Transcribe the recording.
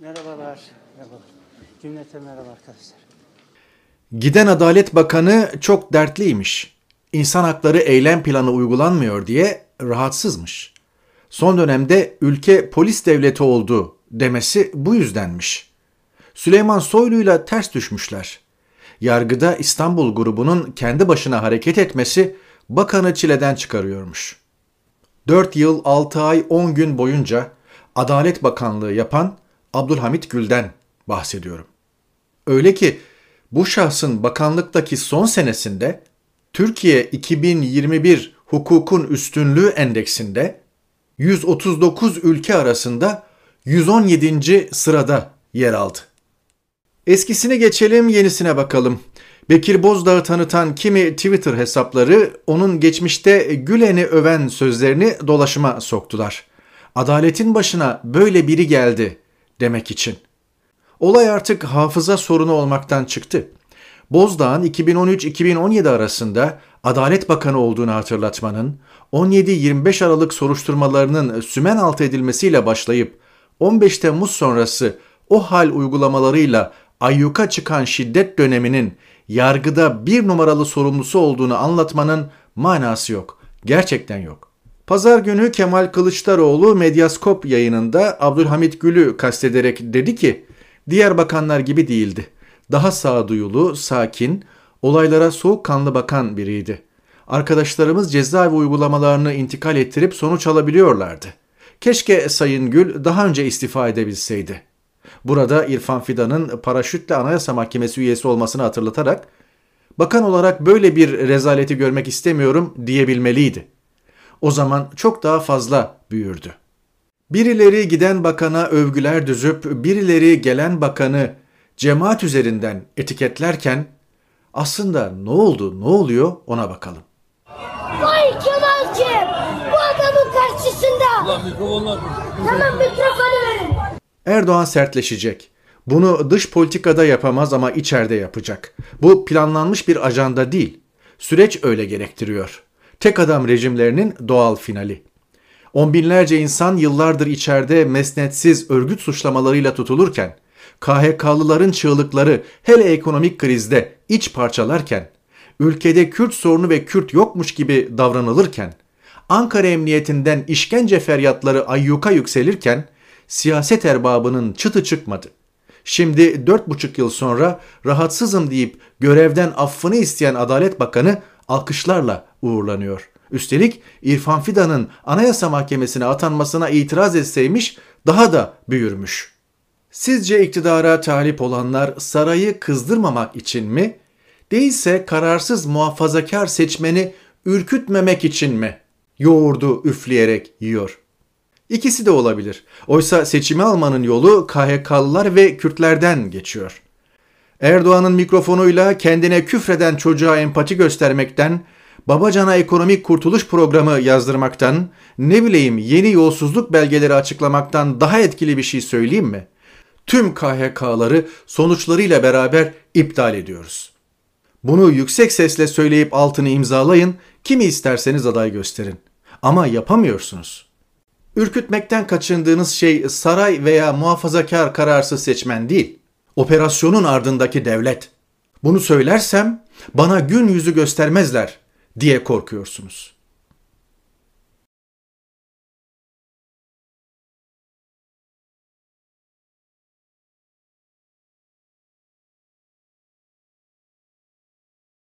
Merhabalar. Merhaba. Cümlete merhaba arkadaşlar. Giden Adalet Bakanı çok dertliymiş. İnsan hakları eylem planı uygulanmıyor diye rahatsızmış. Son dönemde ülke polis devleti oldu demesi bu yüzdenmiş. Süleyman Soylu'yla ters düşmüşler. Yargıda İstanbul grubunun kendi başına hareket etmesi bakanı çileden çıkarıyormuş. 4 yıl 6 ay 10 gün boyunca Adalet Bakanlığı yapan Abdülhamit Gül'den bahsediyorum. Öyle ki bu şahsın bakanlıktaki son senesinde Türkiye 2021 Hukukun Üstünlüğü Endeksinde 139 ülke arasında 117. sırada yer aldı. Eskisini geçelim, yenisine bakalım. Bekir Bozdağ'ı tanıtan kimi Twitter hesapları onun geçmişte Gülen'i öven sözlerini dolaşıma soktular. Adaletin başına böyle biri geldi demek için. Olay artık hafıza sorunu olmaktan çıktı. Bozdağ'ın 2013-2017 arasında Adalet Bakanı olduğunu hatırlatmanın, 17-25 Aralık soruşturmalarının sümen altı edilmesiyle başlayıp 15 Temmuz sonrası o hal uygulamalarıyla ayyuka çıkan şiddet döneminin yargıda bir numaralı sorumlusu olduğunu anlatmanın manası yok. Gerçekten yok. Pazar günü Kemal Kılıçdaroğlu Medyaskop yayınında Abdülhamit Gül'ü kastederek dedi ki, diğer bakanlar gibi değildi. Daha sağduyulu, sakin, olaylara soğukkanlı bakan biriydi. Arkadaşlarımız cezaevi uygulamalarını intikal ettirip sonuç alabiliyorlardı. Keşke Sayın Gül daha önce istifa edebilseydi. Burada İrfan Fidan'ın paraşütle Anayasa Mahkemesi üyesi olmasını hatırlatarak bakan olarak böyle bir rezaleti görmek istemiyorum diyebilmeliydi. O zaman çok daha fazla büyürdü. Birileri giden bakana övgüler düzüp birileri gelen bakanı cemaat üzerinden etiketlerken aslında ne oldu, ne oluyor ona bakalım. Vay Kemal'cim! Bu adamın karşısında! Tamam mikrofonu verin. Erdoğan sertleşecek. Bunu dış politikada yapamaz ama içeride yapacak. Bu planlanmış bir ajanda değil. Süreç öyle gerektiriyor. Tek adam rejimlerinin doğal finali. On binlerce insan yıllardır içeride mesnetsiz örgüt suçlamalarıyla tutulurken, KHK'lıların çığlıkları hele ekonomik krizde iç parçalarken, ülkede Kürt sorunu ve Kürt yokmuş gibi davranılırken, Ankara Emniyetinden işkence feryatları ayyuka yükselirken, siyaset erbabının çıtı çıkmadı. Şimdi dört buçuk yıl sonra rahatsızım deyip görevden affını isteyen Adalet Bakanı alkışlarla uğurlanıyor. Üstelik İrfan Fidan'ın Anayasa Mahkemesi'ne atanmasına itiraz etseymiş daha da büyürmüş. Sizce iktidara talip olanlar sarayı kızdırmamak için mi, değilse kararsız muhafazakar seçmeni ürkütmemek için mi yoğurdu üfleyerek yiyor? İkisi de olabilir. Oysa seçimi almanın yolu KHK'lılar ve Kürtlerden geçiyor. Erdoğan'ın mikrofonuyla kendine küfreden çocuğa empati göstermekten, Babacan'a ekonomik kurtuluş programı yazdırmaktan, ne bileyim yeni yolsuzluk belgeleri açıklamaktan daha etkili bir şey söyleyeyim mi? Tüm KHK'ları sonuçlarıyla beraber iptal ediyoruz. Bunu yüksek sesle söyleyip altını imzalayın, kimi isterseniz aday gösterin. Ama yapamıyorsunuz. Ürkütmekten kaçındığınız şey saray veya muhafazakar kararsız seçmen değil. Operasyonun ardındaki devlet. Bunu söylersem bana gün yüzü göstermezler diye korkuyorsunuz.